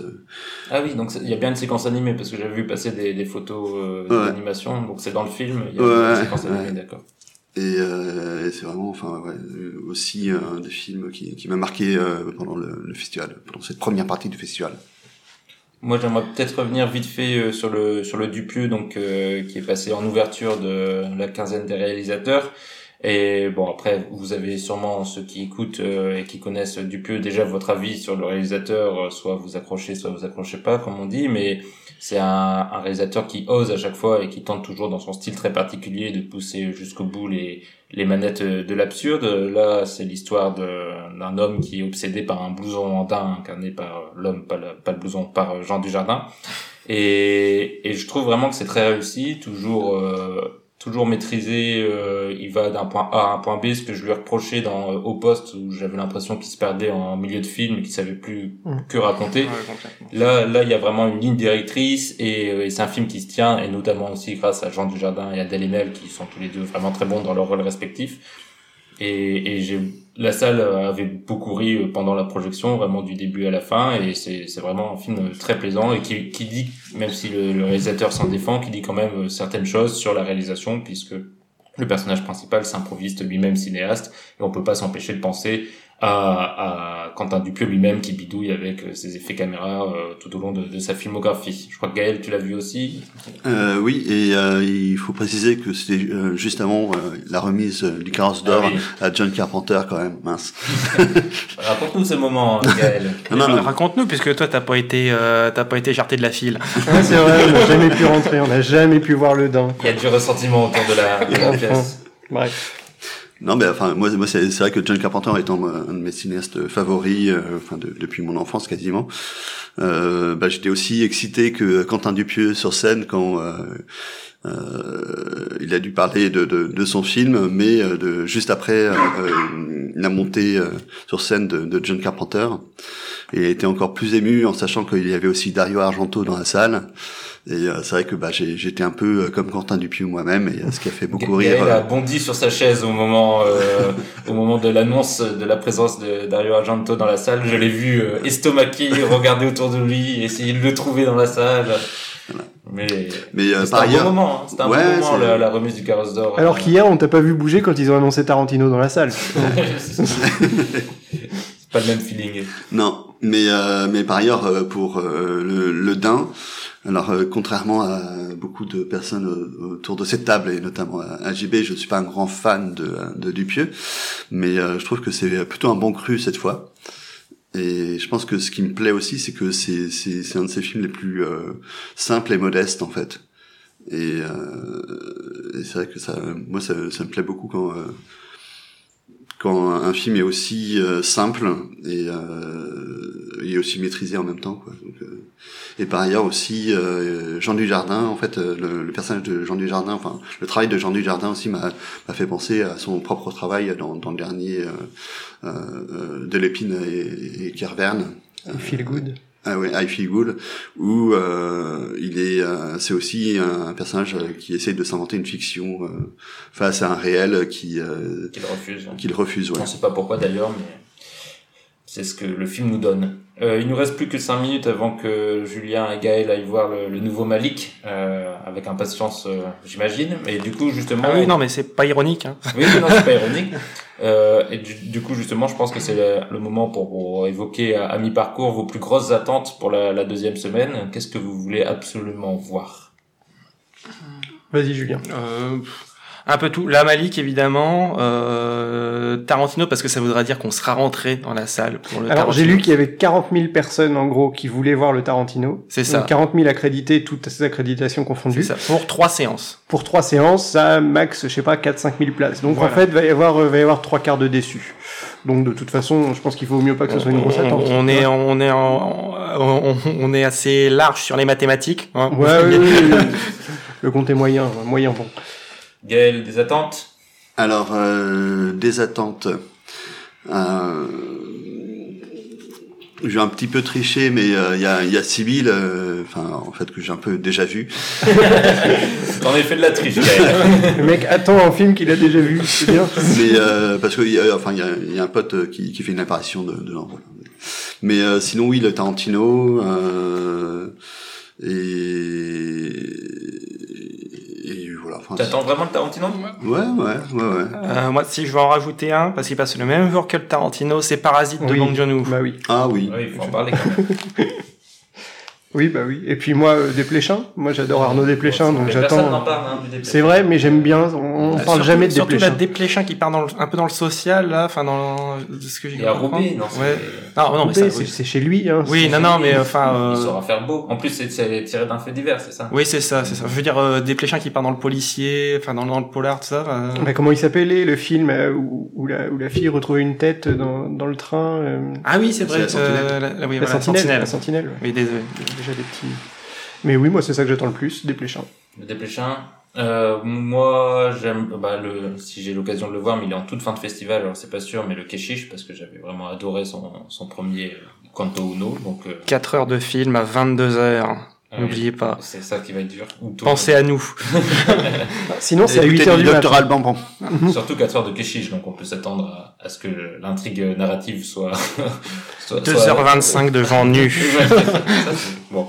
Ah oui, donc il y a bien une séquence animée parce que j'avais vu passer des, des photos Ouais. d'animation. Donc c'est dans le film. Il y a Ouais, une séquence animée, ouais. d'accord. Et, euh, et c'est vraiment, enfin, ouais, aussi un des films qui, qui m'a marqué euh, pendant le, le festival, pendant cette première partie du festival. Moi, j'aimerais peut-être revenir vite fait euh, sur le sur le Dupieux, donc euh, qui est passé en ouverture de la quinzaine des réalisateurs. Et bon, après, vous avez sûrement ceux qui écoutent euh, et qui connaissent Dupieux déjà votre avis sur le réalisateur, euh, soit vous accrochez, soit vous accrochez pas, comme on dit. Mais c'est un, réalisateur qui ose à chaque fois et qui tente toujours dans son style très particulier de pousser jusqu'au bout les les manettes de l'absurde. Là, c'est l'histoire d'un homme qui est obsédé par un blouson andin incarné par l'homme, pas le, blouson, par euh, Jean Dujardin. Et, et je trouve vraiment que c'est très réussi, toujours euh, toujours maîtrisé. euh, il va d'un point A à un point B. Ce que je lui reprochais dans euh, Au Poste, où j'avais l'impression qu'il se perdait en milieu de film et qu'il savait plus Mm. que raconter. Ouais. Là, là, il y a vraiment une ligne directrice et, euh, et c'est un film qui se tient et notamment aussi grâce à Jean Dujardin et Adèle Haenel qui sont tous les deux vraiment très bons dans leurs rôles respectifs. Et, et j'ai, la salle avait beaucoup ri pendant la projection, vraiment du début à la fin. Et c'est, vraiment un film très plaisant et qui, dit, même si le, le réalisateur s'en défend, qui dit quand même certaines choses sur la réalisation puisque le personnage principal s'improvise lui-même cinéaste et on peut pas s'empêcher de penser à, à Quentin Dupieux lui-même qui bidouille avec euh, ses effets caméra euh, tout au long de, de, sa filmographie. Je crois que Gaël, tu l'as vu aussi. Euh, oui, et euh, il faut préciser que c'était euh, juste avant la remise du Carrosse d'or ah oui. à John Carpenter quand même, mince. Raconte-nous ce moment, Gaël. non, non, Raconte-nous, puisque toi t'as pas été t'as pas été écarté de la file. Ouais, c'est vrai, on n'a jamais pu rentrer, on n'a jamais pu voir le dent. Il y a du ressentiment autour de la, de la pièce. Bref. Non, mais enfin, moi, c'est vrai que John Carpenter étant un de mes cinéastes favoris, euh, enfin de, depuis mon enfance quasiment, euh, bah, j'étais aussi excité que Quentin Dupieux sur scène quand euh, euh, il a dû parler de, de, de son film, mais euh, de juste après euh, la montée sur scène de, de, John Carpenter, et il a été encore plus ému en sachant qu'il y avait aussi Dario Argento dans la salle. Et euh, c'est vrai que bah, j'étais un peu euh, comme Quentin Dupieux moi-même, et euh, ce qui a fait beaucoup rire. Il a bondi sur sa chaise au moment, euh, au moment de l'annonce de la présence de Dario Argento dans la salle. Je l'ai vu estomaqué, regarder autour de lui, essayer de le trouver dans la salle. Voilà. Mais, mais euh, c'était un bon moment, hein. c'était un ouais, bon moment la, la, remise du carrosse d'or. Alors qu'hier on t'a pas vu bouger quand ils ont annoncé Tarantino dans la salle. c'est pas le même feeling. Non, mais euh, mais par ailleurs pour euh, le, le Dain, alors, euh, contrairement à beaucoup de personnes autour de cette table, et notamment à JB, je ne suis pas un grand fan de, de Dupieux, mais euh, je trouve que c'est plutôt un bon cru cette fois. Et je pense que ce qui me plaît aussi, c'est que c'est, c'est, c'est un de ses films les plus euh, simples et modestes, en fait. Et, euh, et c'est vrai que ça, moi, ça, ça me plaît beaucoup quand quand un film est aussi euh, simple et, euh, et aussi maîtrisé en même temps. Quoi. Euh, et par ailleurs aussi, euh, Jean Dujardin, en fait, euh, le, le, personnage de Jean Dujardin, enfin le travail de Jean Dujardin aussi m'a fait penser à son propre travail dans, dans le dernier de l'épine et, et Kerverne. Feel Good. Ah ouais, I Feel Good, où euh, il est, euh, c'est aussi un, personnage qui essaye de s'inventer une fiction euh, face à un réel qui euh, qu'il refuse. Qu'il refuse, ouais. On sait pas pourquoi d'ailleurs, mais c'est ce que le film nous donne. Euh, il nous reste plus que 5 minutes avant que Julien et Gaël aillent voir le, le nouveau Malik, euh, avec impatience, euh, j'imagine. Mais du coup, justement... Ah oui, non, mais c'est pas ironique. Hein. Oui, non, c'est pas ironique. Euh, et du, du, coup, justement, je pense que c'est le, le, moment pour, pour, évoquer à, à mi-parcours vos plus grosses attentes pour la, la deuxième semaine. Qu'est-ce que vous voulez absolument voir? Vas-y, Julien. Un peu tout. La Malik évidemment, euh, Tarantino parce que ça voudra dire qu'on sera rentré dans la salle pour le. Alors j'ai lu qu'il y avait 40 000 personnes en gros qui voulaient voir le Tarantino. C'est ça. Donc 40 000 accrédités, toutes ces accréditations confondues. C'est ça. Pour trois séances. Pour trois séances, ça max, je sais pas, 4-5 000 places. Donc voilà. en fait, va y avoir, va y avoir trois quarts de déçus. Donc de toute façon, je pense qu'il vaut mieux pas que ce soit une grosse attente. On, on est, on est, en, on, on, est assez large sur les mathématiques. Hein. Ouais, oui, oui, oui. Le compte est moyen, moyen bon. Gaël, des attentes? Alors, euh, des attentes. Euh, je vais un petit peu tricher, mais il euh, y a, y a Sibyl, enfin euh, en fait que j'ai un peu déjà vu. T'en as fait de la triche. Gaël. Le mec attend un film qu'il a déjà vu, c'est bien. Mais euh, parce que y a, enfin il y a, y a, un pote qui, qui fait une apparition de, de voilà. Mais sinon oui, le Tarantino et et voilà. Enfin, T'attends vraiment le Tarantino? Ouais, ouais, ouais, ouais. Euh, moi, si je veux en rajouter un, parce qu'il passe le même jour que le Tarantino, c'est Parasite de. Bong Joon-ho. Bah oui. Ah oui. Oui, il faut en parler quand même. Oui, bah oui. Et puis moi, euh, Desplechin. Moi, j'adore Arnaud Desplechin, donc Personne j'attends. n'en parle, hein, du C'est vrai, mais j'aime bien. On, on Euh, parle surtout- jamais de Surtout la Desplechin qui part dans le- un peu dans le social, là, enfin, dans de ce que j'ai Il. Roubaix, non c'est- Ouais. Non, non, mais Coupé, ça, c'est oui. c'est chez lui. Hein. Oui, non, non, mais enfin. Il euh, saura faire beau. En plus, c'est c'est tiré d'un fait divers, c'est ça? Oui, c'est ça, c'est ça. Je veux dire, euh, Desplechin qui part dans le policier, enfin, dans, dans le polar, tout ça. euh, Bah, comment il s'appelait le film euh, où, où, la, où la fille retrouvait une tête dans, dans le train euh, Ah oui, c'est vrai. la Sentinelle. euh, la, la- oui, La voilà, Sentinelle. La Sentinelle. ouais. Oui, désolé. Déjà des petits. Mais oui, moi c'est ça que j'attends le plus, Desplechin. Le Desplechin. Euh, moi, j'aime, bah, le, si j'ai l'occasion de le voir, mais il est en toute fin de festival, alors c'est pas sûr, mais le Keshish, parce que j'avais vraiment adoré son, son premier euh, Quanto Uno, donc, euh, 4 heures de film à 22 heures. euh, N'oubliez pas. C'est ça qui va être dur. Pensez à nous. Sinon, c'est à Écoutez 8h du. Docteur Alban Bon. Surtout 4 heures de Keshish, donc on peut s'attendre à, à ce que l'intrigue narrative soit, soit, 2h25 de gens nus. Ouais, ça, c'est- bon.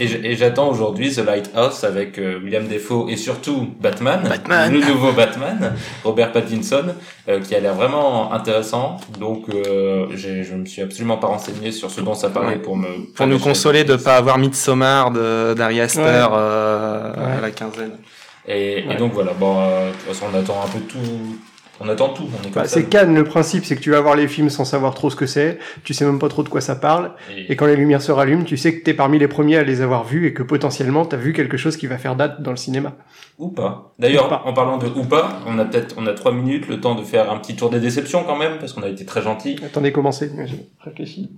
Et j'attends aujourd'hui The Lighthouse avec euh, William Defoe et surtout Batman, Batman. le nouveau Batman, Robert Pattinson, euh, qui a l'air vraiment intéressant. Donc euh, je me suis absolument pas renseigné sur ce dont ça parlait Ouais. pour me Pour nous consoler de pas avoir Midsommar de d'Ari Aster Ouais. euh, à la quinzaine. Et, et donc voilà, bon, euh, de toute façon on attend un peu tout, on attend tout. On est comme Bah, c'est Cannes, le principe, c'est que tu vas voir les films sans savoir trop ce que c'est, tu sais même pas trop de quoi ça parle, Et- et quand les lumières se rallument, tu sais que t'es parmi les premiers à les avoir vus, et que potentiellement t'as vu quelque chose qui va faire date dans le cinéma. Ou pas. D'ailleurs, en parlant de ou pas, on a peut-être, on a trois minutes, le temps de faire un petit tour des déceptions quand même, parce qu'on a été très gentil. Attendez, commencez, j'ai réfléchi.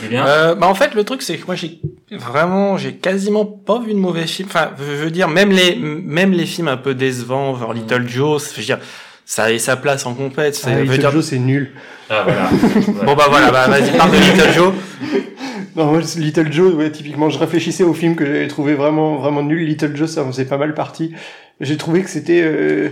Julien. Euh, bah en fait le truc c'est que moi j'ai vraiment j'ai quasiment pas vu de mauvais films. Enfin je veux dire même les même les films un peu décevants genre Little Joe, je veux dire ça a sa place en compète. c'est- Ah, je veux Little dire- Joe, c'est nul. Ah voilà. Bon bah voilà bah vas-y parle de Little Joe. Non, moi, Little Joe, ouais, typiquement, je réfléchissais au film que j'avais trouvé vraiment, vraiment nul. Little Joe, ça en faisait pas mal partie. J'ai trouvé que c'était, euh,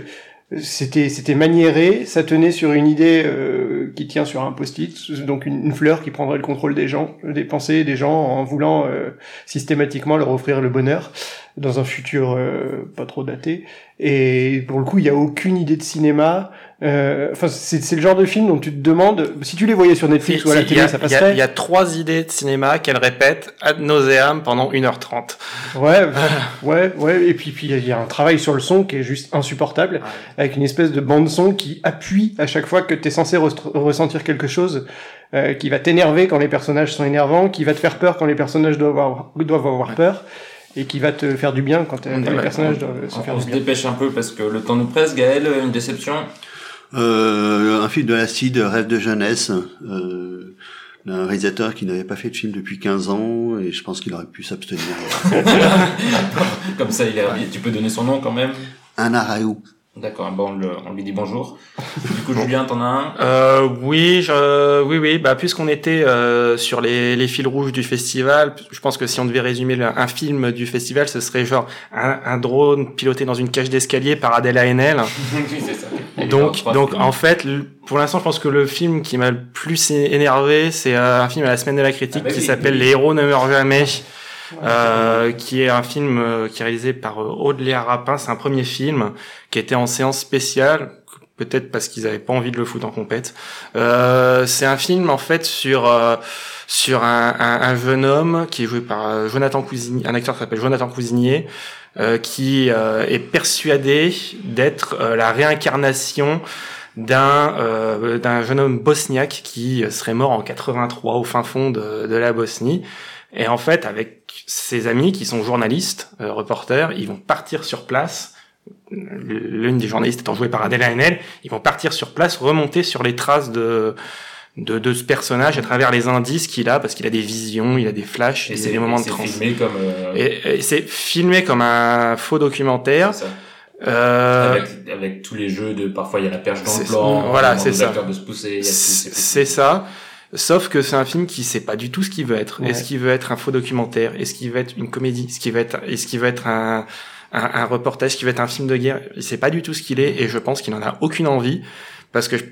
c'était, c'était maniéré, ça tenait sur une idée euh, qui tient sur un post-it, donc une, une fleur qui prendrait le contrôle des gens, des pensées des gens en voulant euh, systématiquement leur offrir le bonheur dans un futur euh, pas trop daté. Et pour le coup, il y a aucune idée de cinéma. Euh, Enfin, c'est, le genre de film dont tu te demandes si tu les voyais sur Netflix ou à la télé, a- ça passerait. Il y a trois idées de cinéma qu'elle répète ad nauseam pendant 1h30. Ouais, ouais, ouais. Et puis, puis il y a un travail sur le son qui est juste insupportable, avec une espèce de bande son qui appuie à chaque fois que tu es censé ressentir quelque chose, euh, qui va t'énerver quand les personnages sont énervants, qui va te faire peur quand les personnages doivent avoir, doivent avoir peur, et qui va te faire du bien quand, euh, On quand les personnages on- doivent se faire on du se bien. dépêche un peu parce que le temps nous presse. Gaël, une déception? Euh, un film de l'acide, Rêve de jeunesse, euh, d'un réalisateur qui n'avait pas fait de film depuis 15 ans, et je pense qu'il aurait pu s'abstenir. Comme ça, il est. Tu peux donner son nom quand même? Un Araou. D'accord, bon, on, le- on lui dit bonjour. Du coup, Julien, t'en as un? Euh, oui, je, oui, oui. Bah, puisqu'on était euh, sur les, les fils rouges du festival, je pense que si on devait résumer le- un film du festival, ce serait genre un, un drone piloté dans une cage d'escalier par Adèle Haenel. Oui, c'est ça. Il est Donc, donc films. en fait, pour l'instant, je pense que le film qui m'a le plus énervé, c'est euh, un film à la semaine de la critique Ah bah qui oui, s'appelle oui. Les héros ne meurent jamais. Euh, qui est un film euh, qui est réalisé par euh, Aude-Léa Rapin. C'est un premier film qui était en séance spéciale, peut-être parce qu'ils avaient pas envie de le foutre en compète. Euh, c'est un film en fait sur euh, sur un, un, un jeune homme qui est joué par Jonathan Cousinier, un acteur qui s'appelle Jonathan Cousinier, euh, qui est persuadé d'être la réincarnation d'un d'un jeune homme bosniaque qui serait mort en 83 au fin fond de, de la Bosnie. Et en fait, avec ses amis qui sont journalistes, euh, reporters, ils vont partir sur place. L'une des journalistes étant jouée par Adèle Haenel, ils vont partir sur place, remonter sur les traces de de, de ce personnage à travers les indices qu'il a, parce qu'il a des visions, il a des flashs, Et il a c'est des moments de c'est trans. filmé comme. euh, Et, et c'est filmé comme un faux documentaire. ça. Euh, Avec, avec tous les jeux de parfois il y a la perche dans le plan, voilà, c'est ça. de se pousser, c'est ça. Sauf que c'est un film qui sait pas du tout ce qu'il veut être. Ouais. Est-ce qu'il veut être un faux documentaire? Est-ce qu'il veut être une comédie? Est-ce qu'il veut être, est-ce qu'il veut être un, un, un reportage? Est-ce qu'il veut être un film de guerre? Il sait pas du tout ce qu'il est et je pense qu'il en a aucune envie parce que je-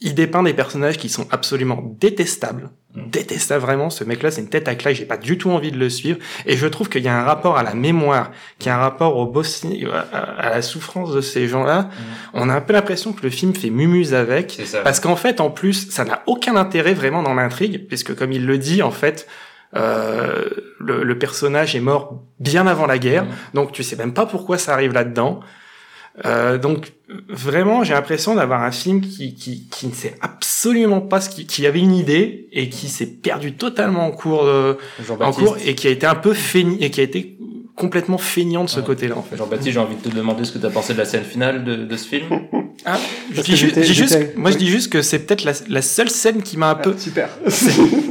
il dépeint des personnages qui sont absolument détestables. Mm. Détestable vraiment. Ce mec-là, c'est une tête à claque. J'ai pas du tout envie de le suivre. Et je trouve qu'il y a un rapport à la mémoire, qu'il y a un rapport au Bosnie, à, la souffrance de ces gens-là. On a un peu l'impression que le film fait mumuse avec. Parce qu'en fait, en plus, ça n'a aucun intérêt vraiment dans l'intrigue, puisque comme il le dit, en fait, euh, le, le personnage est mort bien avant la guerre, Mhm. donc tu sais même pas pourquoi ça arrive là-dedans. Euh, donc vraiment, j'ai l'impression d'avoir un film qui, qui, qui ne sait absolument pas ce qui, qui avait une idée et qui s'est perdu totalement en cours, de, en cours et qui a été un peu feign, et qui a été complètement feignant de ce Ouais. côté-là en fait. Jean-Baptiste, j'ai envie de te demander ce que tu as pensé de la scène finale de, de ce film. Ah, je Parce dis, que ju- j'étais- dis juste, j'étais- moi je dis juste que c'est peut-être la, la seule scène qui m'a un peu Ah, super.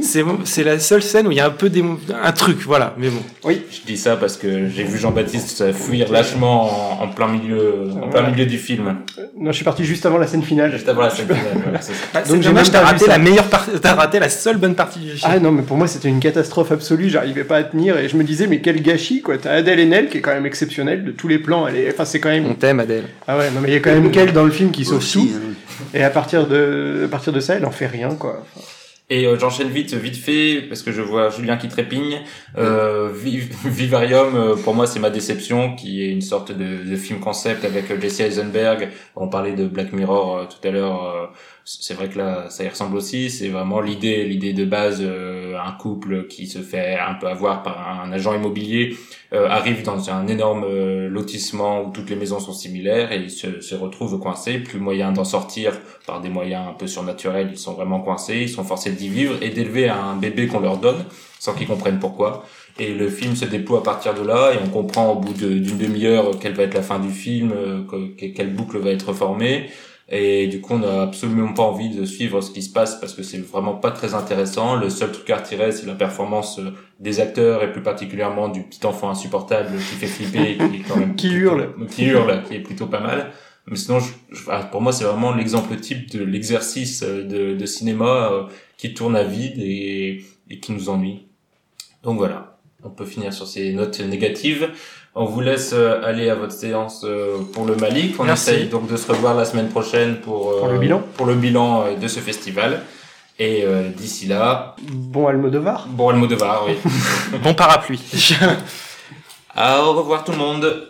c'est la seule scène où il y a un peu des, un truc voilà mais bon oui. Je dis ça parce que j'ai vu Jean-Baptiste fuir lâchement en, en plein milieu, en plein milieu du film. Non, je suis parti juste avant la scène finale. Juste avant la scène finale. voilà, c'est ça. Ah, Donc, dommage t'as raté la meilleure partie t'as raté la seule bonne partie du film Ah non, mais pour moi c'était une catastrophe absolue, j'arrivais pas à tenir et je me disais mais quel gâchis quoi. T'as Adèle Haenel qui est quand même exceptionnelle de tous les plans, elle est enfin c'est quand même on t'aime Adèle Ah ouais, non mais il y a quand même qu'elle dans le film qui sauve Aussi, tout hein. et à partir de à partir de ça, elle en fait rien quoi. Enfin, Et euh, j'enchaîne vite, vite fait, parce que je vois Julien qui trépigne. Euh, Vivarium, euh, pour moi, c'est ma déception, qui est une sorte de, de film concept avec euh, Jesse Eisenberg. On parlait de Black Mirror tout à l'heure. C'est vrai que là, ça y ressemble aussi. C'est vraiment l'idée, l'idée de base, un couple qui se fait un peu avoir par un agent immobilier euh, arrive dans un énorme euh, lotissement où toutes les maisons sont similaires et ils se, se retrouvent coincés, plus moyen d'en sortir par des moyens un peu surnaturels, ils sont vraiment coincés, ils sont forcés d'y vivre et d'élever un bébé qu'on leur donne sans qu'ils comprennent pourquoi. Et le film se déploie à partir de là et on comprend au bout d'une demi-heure quelle va être la fin du film, euh, quelle boucle va être formée. Et du coup, on n'a absolument pas envie de suivre ce qui se passe parce que c'est vraiment pas très intéressant. Le seul truc à retirer, c'est la performance euh, des acteurs et plus particulièrement du petit enfant insupportable qui fait flipper, qui est quand même qui hurle, qui hurle, qui est plutôt pas mal. Mais sinon, je, pour moi, c'est vraiment l'exemple type de l'exercice euh, de, de, cinéma euh, qui tourne à vide et, et qui nous ennuie. Donc voilà, on peut finir sur ces notes négatives. On vous laisse euh, aller à votre séance euh, pour le Mali. On essaye donc de se revoir la semaine prochaine pour, euh, pour le bilan, pour le bilan de ce festival. Et d'ici là... Bon Almodovar Bon Almodovar, oui. bon parapluie. au revoir tout le monde